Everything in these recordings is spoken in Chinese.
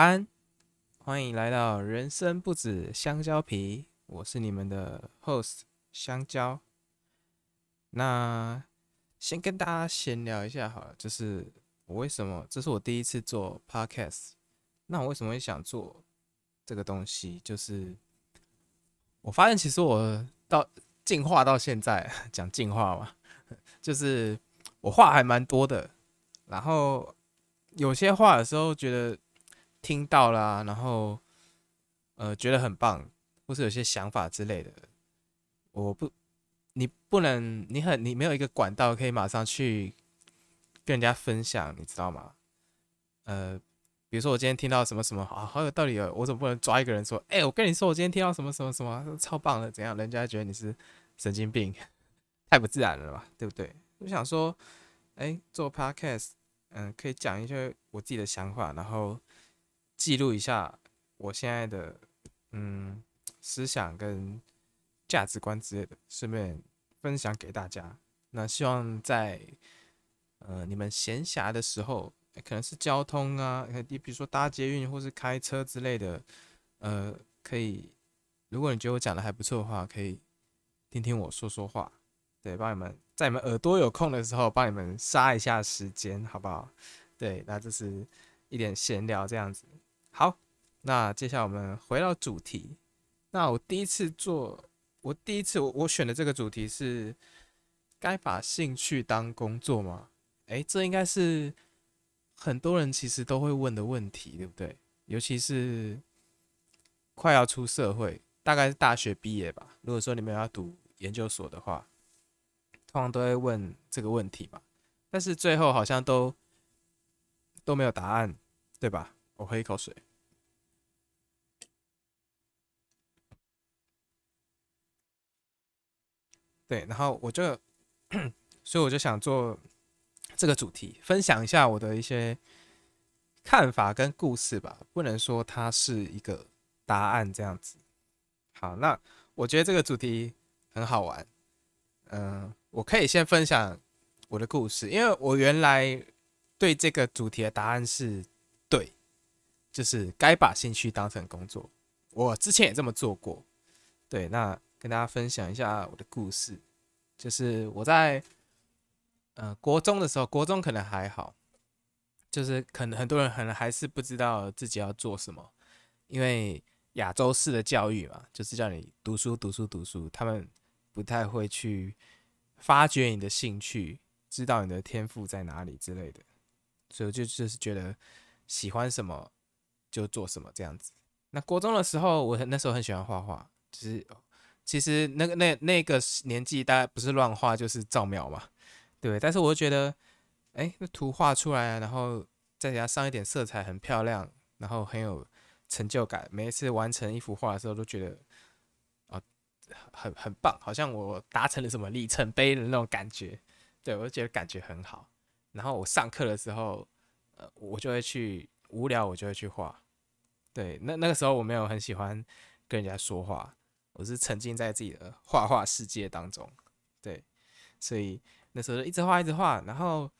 安，欢迎来到人生不止香蕉皮，我是你们的 host 香蕉。那先跟大家闲聊一下好了，就是我为什么这是我第一次做 podcast，那我为什么会想做这个东西？就是我发现其实我到进化到现在 讲进化嘛，就是我话还蛮多的，然后有些话的时候觉得听到啦，然后呃觉得很棒，或是有些想法之类的，我不。你不能，你很，你没有一个管道可以马上去跟人家分享，你知道吗？呃，比如说我今天听到什么什么啊，好有道理哦，我怎么不能抓一个人说，哎，我跟你说，我今天听到什么什么什么超棒的，怎样？人家觉得你是神经病，太不自然了吧，对不对？我想说，哎，做 podcast，嗯，可以讲一些我自己的想法，然后记录一下我现在的嗯思想跟。价值观之类的，顺便分享给大家。那希望在呃你们闲暇的时候，可能是交通啊，你比如说搭捷运或是开车之类的，呃，可以，如果你觉得我讲的还不错的话，可以听听我说说话，对，帮你们在你们耳朵有空的时候，帮你们杀一下时间，好不好？对，那这是一点闲聊这样子。好，那接下来我们回到主题。那我第一次做。我第一次我我选的这个主题是该把兴趣当工作吗？诶，这应该是很多人其实都会问的问题，对不对？尤其是快要出社会，大概是大学毕业吧。如果说你们要读研究所的话，通常都会问这个问题吧。但是最后好像都都没有答案，对吧？我喝一口水。对，然后我就，所以我就想做这个主题，分享一下我的一些看法跟故事吧。不能说它是一个答案这样子。好，那我觉得这个主题很好玩。嗯，我可以先分享我的故事，因为我原来对这个主题的答案是，就是该把兴趣当成工作。我之前也这么做过。对，那。跟大家分享一下我的故事，就是我在呃国中的时候，国中可能还好，就是可能很多人可能还是不知道自己要做什么，因为亚洲式的教育嘛，就是叫你读书读书读书，他们不太会去发掘你的兴趣，知道你的天赋在哪里之类的，所以我就就是觉得喜欢什么就做什么这样子。那国中的时候，我那时候很喜欢画画，就是。其实那个那那个年纪，大概不是乱画就是照描嘛，对但是我觉得，哎，那图画出来，然后再加上一点色彩，很漂亮，然后很有成就感。每一次完成一幅画的时候，都觉得啊，很很棒，好像我达成了什么里程碑的那种感觉。对我就觉得感觉很好。然后我上课的时候，呃，我就会去无聊，我就会去画。对，那那个时候我没有很喜欢跟人家说话。我是沉浸在自己的画画世界当中，对，所以那时候一直画一直画，然后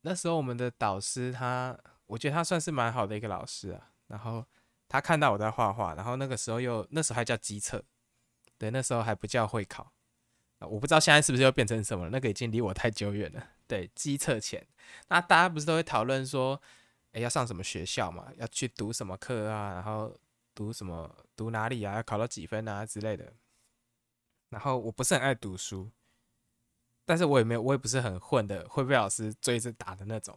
那时候我们的导师他，我觉得他算是蛮好的一个老师啊，然后他看到我在画画，然后那个时候又那时候还叫机测，对，那时候还不叫会考，我不知道现在是不是又变成什么了，那个已经离我太久远了。对，机测前，那大家不是都会讨论说，要上什么学校嘛，要去读什么课啊，然后。读什么？读哪里啊？要考到几分啊之类的。然后我不是很爱读书，但是我也没有，我也不是很混的，会被老师追着打的那种。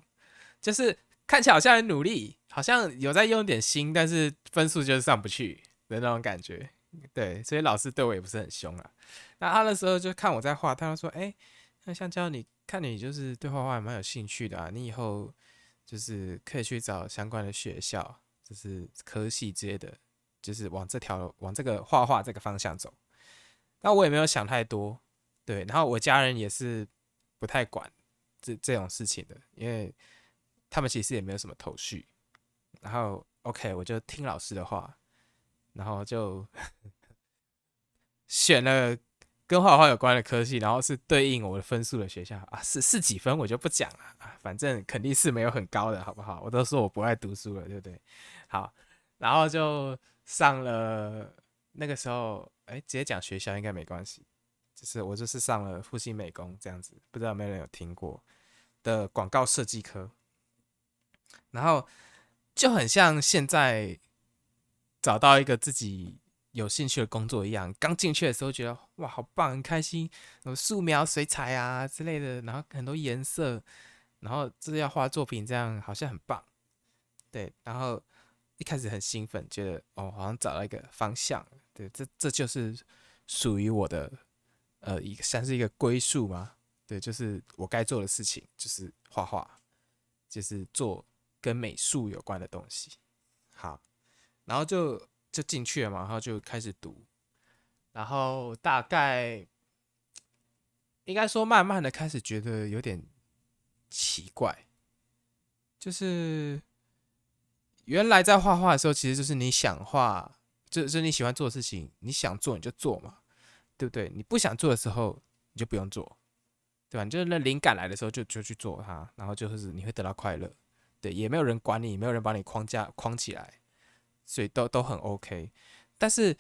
就是看起来好像很努力，好像有在用点心，但是分数就是上不去的那种感觉。对，所以老师对我也不是很凶啊。那他那时候就看我在画，他就说：“哎，那香蕉，你看你就是对画画蛮有兴趣的啊，你以后就是可以去找相关的学校，就是科系之类的。”就是往这条往这个画画这个方向走，那我也没有想太多，对，然后我家人也是不太管这这种事情的，因为他们其实也没有什么头绪，然后 OK 我就听老师的话，然后就 选了跟画画有关的科系，然后是对应我的分数的学校啊，是是几分我就不讲了啊，反正肯定是没有很高的，好不好？我都说我不爱读书了，对不对？好，然后就上了那个时候，哎，直接讲学校应该没关系，就是我就是上了复兴美工这样子，不知道有没有人有听过的广告设计科，然后就很像现在找到一个自己。有兴趣的工作一样，刚进去的时候觉得哇好棒，很开心，有素描、水彩啊之类的，然后很多颜色，然后这要画作品，这样好像很棒，对，然后一开始很兴奋，觉得哦好像找到一个方向，对，这这就是属于我的呃一个像是一个归宿嘛，对，就是我该做的事情就是画画，就是做跟美术有关的东西，好，然后就。就进去了嘛，然后就开始读，然后大概应该说慢慢的开始觉得有点奇怪，就是原来在画画的时候，其实就是你想画，就是你喜欢做的事情，你想做你就做嘛，对不对？你不想做的时候，你就不用做，对吧？你就是那灵感来的时候就就去做它，然后就是你会得到快乐，对，也没有人管你，没有人把你框架框起来。所以都都很 OK，但是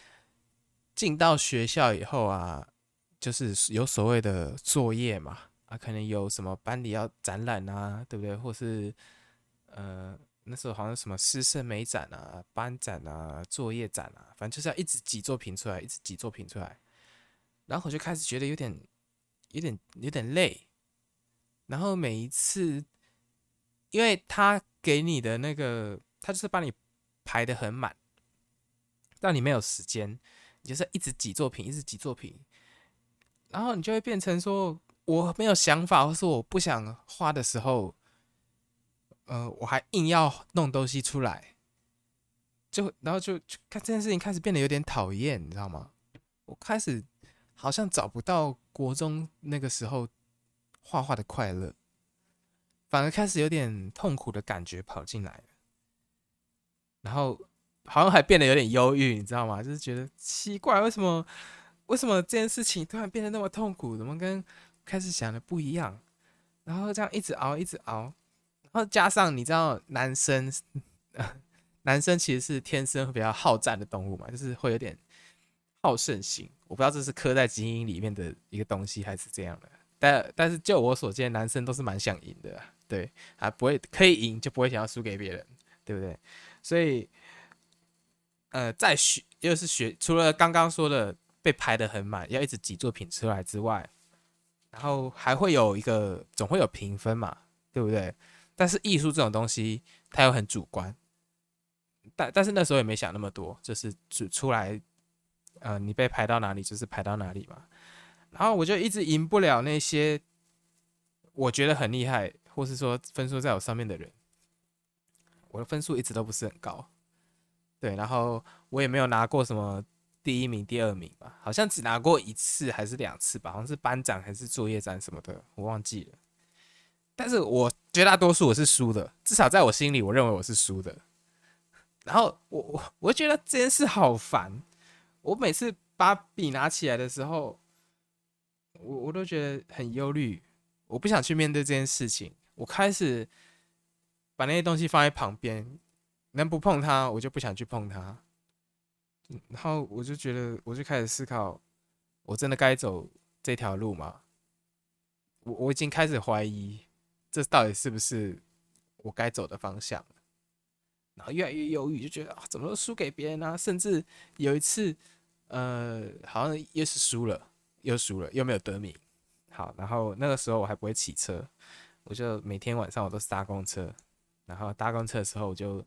进到学校以后啊，就是有所谓的作业嘛，啊，可能有什么班里要展览啊，对不对？或是呃那时候好像什么师生美展啊、班展啊、作业展啊，反正就是要一直挤作品出来，一直挤作品出来，然后我就开始觉得有点、有点、有点累，然后每一次，因为他给你的那个，他就是帮你。排的很满，但你没有时间，你就是一直挤作品，一直挤作品，然后你就会变成说我没有想法，或是我不想画的时候，呃，我还硬要弄东西出来，就然后就看这件事情开始变得有点讨厌，你知道吗？我开始好像找不到国中那个时候画画的快乐，反而开始有点痛苦的感觉跑进来。然后好像还变得有点忧郁，你知道吗？就是觉得奇怪，为什么为什么这件事情突然变得那么痛苦？怎么跟开始想的不一样？然后这样一直熬，一直熬，然后加上你知道，男生 男生其实是天生比较好战的动物嘛，就是会有点好胜心。我不知道这是刻在基因里面的一个东西还是这样的，但但是就我所见，男生都是蛮想赢的，对，还不会可以赢就不会想要输给别人，对不对？所以，呃，在学又是学，除了刚刚说的被排的很满，要一直挤作品出来之外，然后还会有一个总会有评分嘛，对不对？但是艺术这种东西，它又很主观，但但是那时候也没想那么多，就是出出来，呃，你被排到哪里就是排到哪里嘛。然后我就一直赢不了那些我觉得很厉害，或是说分数在我上面的人。我的分数一直都不是很高，对，然后我也没有拿过什么第一名、第二名吧，好像只拿过一次还是两次吧，好像是班长还是作业展什么的，我忘记了。但是我绝大多数我是输的，至少在我心里，我认为我是输的。然后我我我觉得这件事好烦，我每次把笔拿起来的时候，我我都觉得很忧虑，我不想去面对这件事情，我开始。把那些东西放在旁边，能不碰它，我就不想去碰它。然后我就觉得，我就开始思考，我真的该走这条路吗？我我已经开始怀疑，这到底是不是我该走的方向然后越来越犹豫，就觉得啊，怎么都输给别人呢？甚至有一次，呃，好像又是输了，又输了，又没有得名。好，然后那个时候我还不会骑车，我就每天晚上我都搭公车。然后搭公车的时候，我就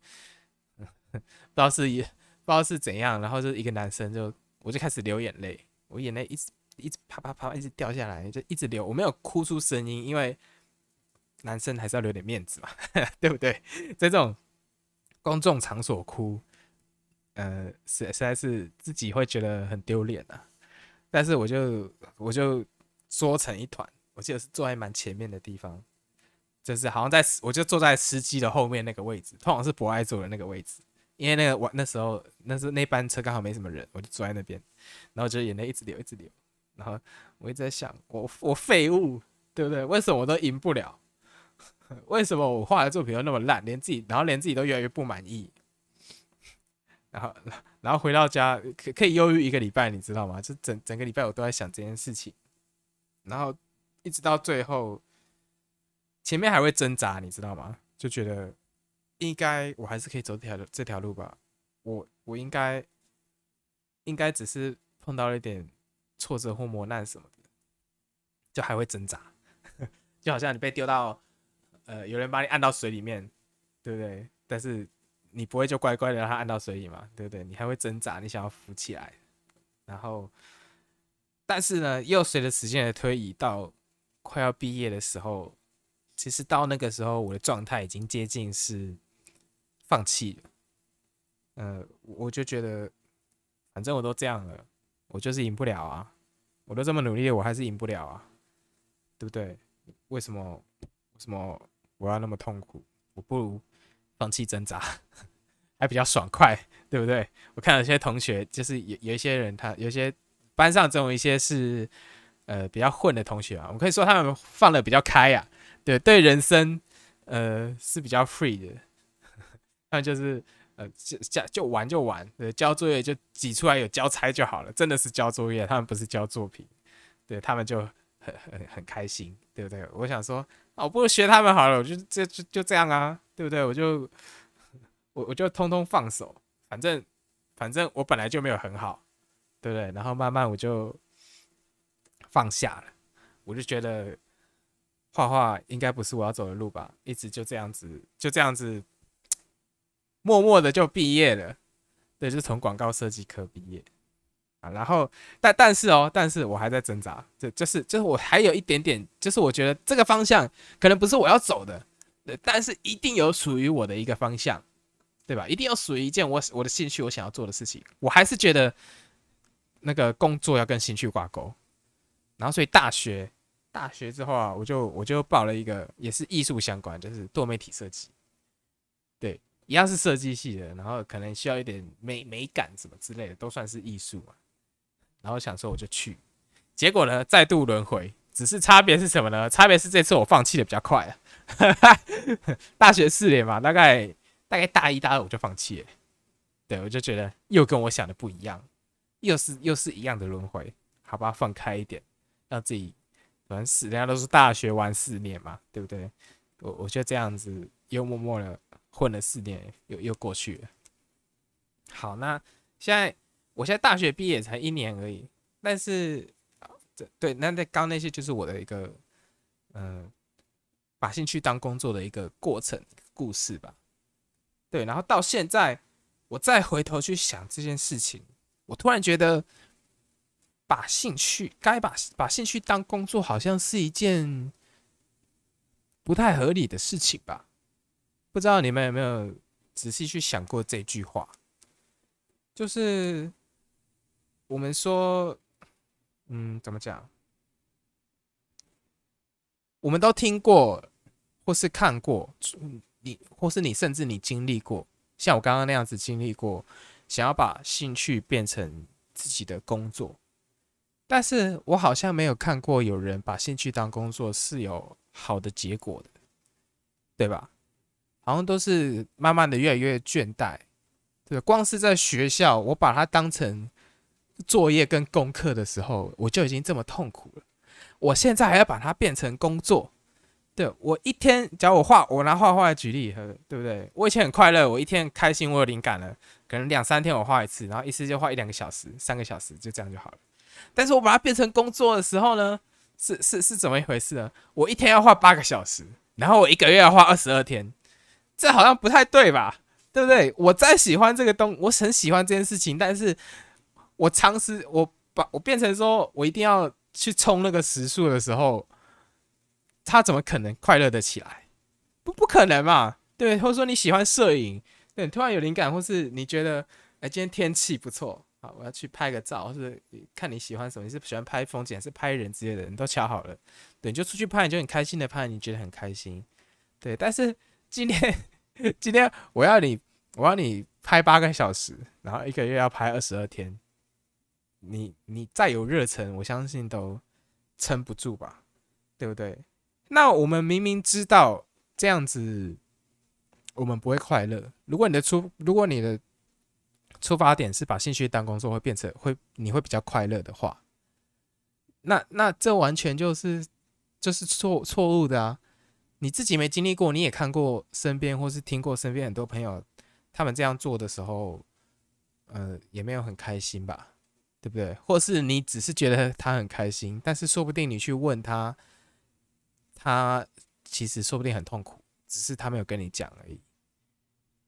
不知道是不知道是怎样，然后就一个男生就我就开始流眼泪，我眼泪一直一直啪啪啪一直掉下来，就一直流，我没有哭出声音，因为男生还是要留点面子嘛，对不对？在这种公众场所哭，呃，实实在是自己会觉得很丢脸啊。但是我就我就缩成一团，我记得是坐在蛮前面的地方。就是好像在，我就坐在司机的后面那个位置，通常是不爱坐的那个位置，因为那个我那时候，那是那班车刚好没什么人，我就坐在那边，然后就眼泪一直流，一直流，然后我一直在想，我我废物，对不对？为什么我都赢不了？为什么我画的作品又那么烂，连自己，然后连自己都越来越不满意？然后，然后回到家可可以忧郁一个礼拜，你知道吗？就整整个礼拜我都在想这件事情，然后一直到最后，前面还会挣扎，你知道吗？就觉得应该我还是可以走这条这条路吧，我我应该应该只是碰到了一点挫折或磨难什么的，就还会挣扎，就好像你被丢到呃有人把你按到水里面，对不对？但是。你不会就乖乖的让他按到水里嘛，对不对？你还会挣扎，你想要浮起来，然后，但是呢，又随着时间的推移，到快要毕业的时候，其实到那个时候，我的状态已经接近是放弃了。呃，我就觉得，反正我都这样了，我就是赢不了啊！我都这么努力，我还是赢不了啊，对不对？为什么？为什么我要那么痛苦？我不如。放弃挣扎，还比较爽快，对不对？我看有些同学，就是有有一些人，他有些班上总有一些是呃比较混的同学啊，我可以说他们放的比较开呀，对对，人生呃是比较 free 的，他们就是呃就就就玩就玩，对，交作业就挤出来有交差就好了，真的是交作业，他们不是交作品，对他们就很很很开心，对不对？我想说，哦不如学他们好了，我就就就就这样啊。对不对？我就我我就通通放手，反正反正我本来就没有很好，对不对？然后慢慢我就放下了，我就觉得画画应该不是我要走的路吧，一直就这样子，就这样子，默默的就毕业了。对，就从广告设计科毕业啊。然后但但是哦，但是我还在挣扎，就就是就是我还有一点点，就是我觉得这个方向可能不是我要走的。对，但是一定有属于我的一个方向，对吧？一定要属于一件我我的兴趣，我想要做的事情。我还是觉得那个工作要跟兴趣挂钩。然后，所以大学大学之后啊，我就我就报了一个也是艺术相关，就是多媒体设计。对，一样是设计系的，然后可能需要一点美美感什么之类的，都算是艺术嘛。然后想说我就去，结果呢，再度轮回，只是差别是什么呢？差别是这次我放弃的比较快啊。大学四年嘛，大概大概大一、大二我就放弃了。对我就觉得又跟我想的不一样，又是又是一样的轮回，好吧，放开一点，让自己反正人家都是大学玩四年嘛，对不对？我我就这样子又默默的混了四年，又又过去了。好，那现在我现在大学毕业才一年而已，但是这对那那刚那些就是我的一个嗯。把兴趣当工作的一个过程故事吧，对，然后到现在我再回头去想这件事情，我突然觉得把兴趣该把把兴趣当工作，好像是一件不太合理的事情吧？不知道你们有没有仔细去想过这句话？就是我们说，嗯，怎么讲？我们都听过。或是看过你，或是你，甚至你经历过，像我刚刚那样子经历过，想要把兴趣变成自己的工作，但是我好像没有看过有人把兴趣当工作是有好的结果的，对吧？好像都是慢慢的越来越倦怠，对，光是在学校，我把它当成作业跟功课的时候，我就已经这么痛苦了，我现在还要把它变成工作。对我一天，假如我画，我拿画画来举例，对不对？我以前很快乐，我一天开心，我有灵感了，可能两三天我画一次，然后一次就画一两个小时、三个小时，就这样就好了。但是我把它变成工作的时候呢，是是是怎么一回事呢？我一天要画八个小时，然后我一个月要画二十二天，这好像不太对吧？对不对？我再喜欢这个东，我很喜欢这件事情，但是我尝试我把我变成说我一定要去冲那个时速的时候。他怎么可能快乐的起来？不，不可能嘛？对，或者说你喜欢摄影，对，突然有灵感，或是你觉得，哎，今天天气不错，好，我要去拍个照，或是看你喜欢什么，你是喜欢拍风景还是拍人之类的，你都瞧好了，对，你就出去拍，你就很开心的拍，你觉得很开心，对。但是今天，今天我要你，我要你拍八个小时，然后一个月要拍二十二天，你你再有热忱，我相信都撑不住吧，对不对？那我们明明知道这样子，我们不会快乐。如果你的出，如果你的出发点是把兴趣当工作，会变成会你会比较快乐的话，那那这完全就是就是错错误的啊！你自己没经历过，你也看过身边或是听过身边很多朋友他们这样做的时候，呃，也没有很开心吧？对不对？或是你只是觉得他很开心，但是说不定你去问他，他其实说不定很痛苦，只是他没有跟你讲而已。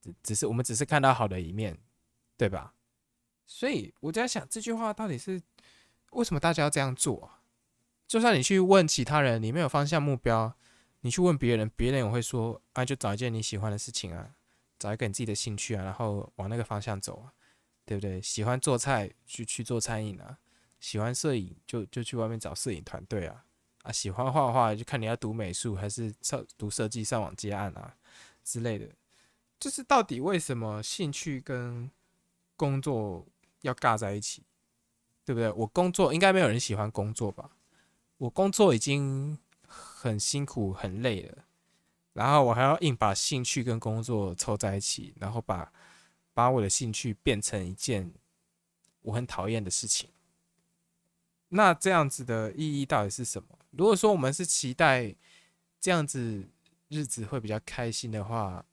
只只是我们只是看到好的一面，对吧？所以我在想这句话到底是为什么大家要这样做？就算你去问其他人，你没有方向目标，你去问别人，别人也会说啊，就找一件你喜欢的事情啊，找一个你自己的兴趣啊，然后往那个方向走啊。对不对？喜欢做菜就去做餐饮啊，喜欢摄影就就去外面找摄影团队啊，啊，喜欢画画就看你要读美术还是上读设计上网接案啊之类的。就是到底为什么兴趣跟工作要尬在一起？对不对？我工作应该没有人喜欢工作吧？我工作已经很辛苦很累了，然后我还要硬把兴趣跟工作凑在一起，然后把。把我的兴趣变成一件我很讨厌的事情，那这样子的意义到底是什么？如果说我们是期待这样子日子会比较开心的话，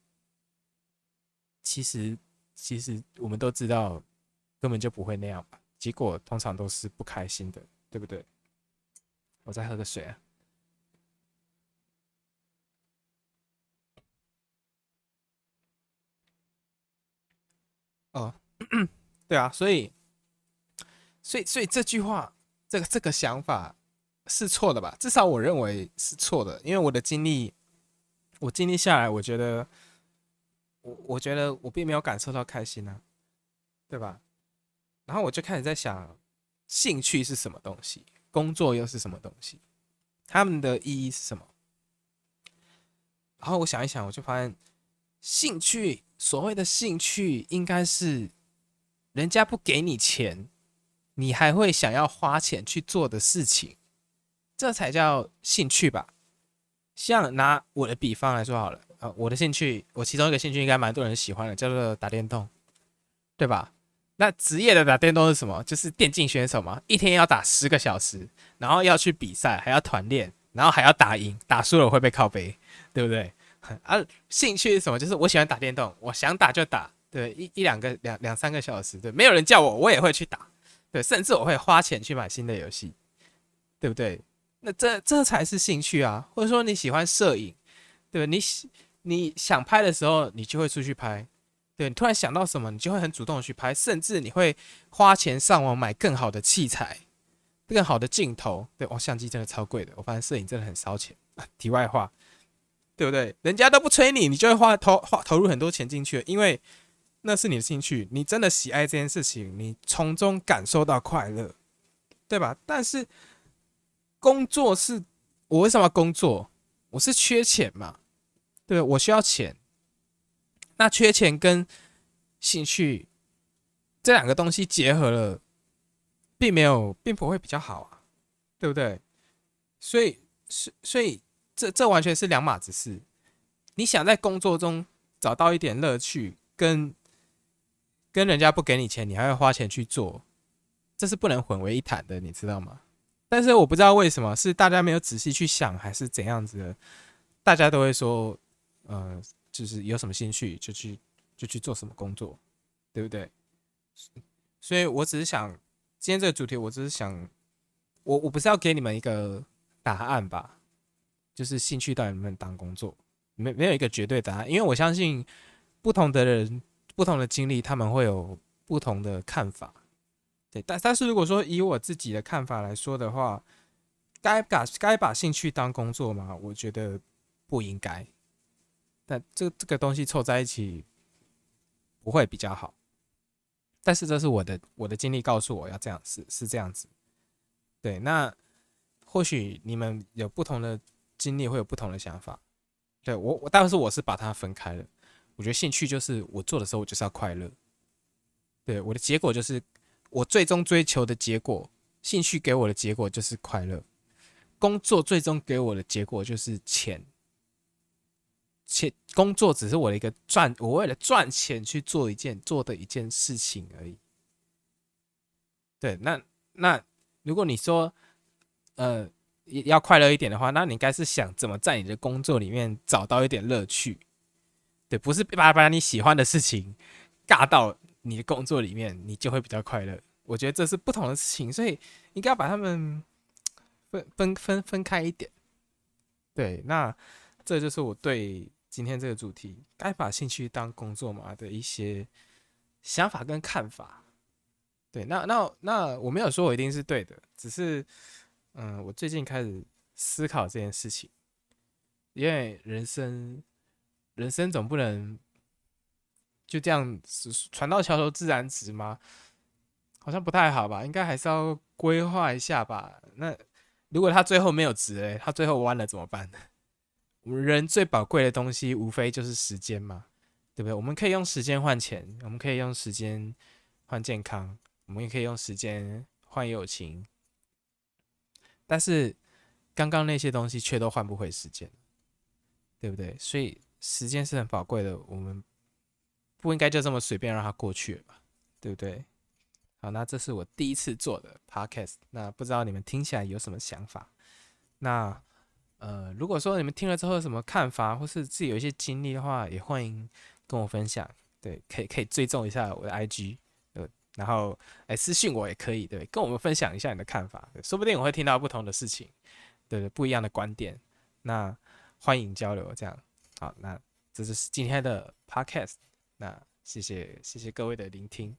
其实其实我们都知道根本就不会那样吧？结果通常都是不开心的，对不对？我再喝个水啊。哦，对啊，所以，所以，所以这句话，这个这个想法是错的吧？至少我认为是错的，因为我的经历，我经历下来，我觉得，我我觉得我并没有感受到开心啊，对吧？然后我就开始在想，兴趣是什么东西？工作又是什么东西？他们的意义是什么？然后我想一想，我就发现。兴趣，所谓的兴趣，应该是人家不给你钱，你还会想要花钱去做的事情，这才叫兴趣吧？像拿我的比方来说好了，啊，我的兴趣，我其中一个兴趣应该蛮多人喜欢的，叫做打电动，对吧？那职业的打电动是什么？就是电竞选手嘛，一天要打十个小时，然后要去比赛，还要团练，然后还要打赢，打输了会被靠背，对不对？啊，兴趣是什么？就是我喜欢打电动，我想打就打，对，一一两个两两三个小时，对，没有人叫我，我也会去打，对，甚至我会花钱去买新的游戏，对不对？那这这才是兴趣啊！或者说你喜欢摄影，对你喜你想拍的时候，你就会出去拍，对你突然想到什么，你就会很主动的去拍，甚至你会花钱上网买更好的器材、更好的镜头，对，哦，相机真的超贵的，我发现摄影真的很烧钱。题外话。对不对？人家都不催你，你就会花投花投入很多钱进去，因为那是你的兴趣，你真的喜爱这件事情，你从中感受到快乐，对吧？但是工作是，我为什么要工作？我是缺钱嘛，对，我需要钱。那缺钱跟兴趣这两个东西结合了，并没有，并不会比较好啊，对不对？所以，所所以。这这完全是两码子事。你想在工作中找到一点乐趣，跟跟人家不给你钱，你还要花钱去做，这是不能混为一谈的，你知道吗？但是我不知道为什么是大家没有仔细去想，还是怎样子的，大家都会说，呃，就是有什么兴趣就去就去做什么工作，对不对？所以我只是想，今天这个主题，我只是想，我我不是要给你们一个答案吧。就是兴趣到底能不能当工作，没没有一个绝对答案，因为我相信不同的人、不同的经历，他们会有不同的看法。对，但但是如果说以我自己的看法来说的话，该把该把兴趣当工作吗？我觉得不应该。但这这个东西凑在一起不会比较好。但是这是我的我的经历告诉我要这样是是这样子。对，那或许你们有不同的。经历会有不同的想法，对我我，但是我是把它分开了。我觉得兴趣就是我做的时候，我就是要快乐。对我的结果就是，我最终追求的结果，兴趣给我的结果就是快乐，工作最终给我的结果就是钱。钱工作只是我的一个赚，我为了赚钱去做一件做的一件事情而已。对，那那如果你说，呃，要快乐一点的话，那你应该是想怎么在你的工作里面找到一点乐趣。对，不是把把你喜欢的事情尬到你的工作里面，你就会比较快乐。我觉得这是不同的事情，所以应该要把他们分分分分开一点。对，那这就是我对。今天这个主题，该把兴趣当工作吗的一些想法跟看法。对，那那那我没有说我一定是对的，只是嗯，我最近开始思考这件事情，因为人生人生总不能就这样船到桥头自然直吗？好像不太好吧，应该还是要规划一下吧。那如果他最后没有直哎，他最后弯了怎么办呢？我们人最宝贵的东西，无非就是时间嘛，对不对？我们可以用时间换钱，我们可以用时间换健康，我们也可以用时间换友情，但是刚刚那些东西却都换不回时间，对不对？所以时间是很宝贵的，我们不应该就这么随便让它过去吧，对不对？好，那这是我第一次做的 podcast，那不知道你们听起来有什么想法？那。呃，如果说你们听了之后有什么看法，或是自己有一些经历的话，也欢迎跟我分享。对，可以可以追踪一下我的 IG，呃，然后哎私信我也可以，对，跟我们分享一下你的看法，说不定我会听到不同的事情，对对，不一样的观点，那欢迎交流。这样，好，那这就是今天的 Podcast，那谢谢谢谢各位的聆听。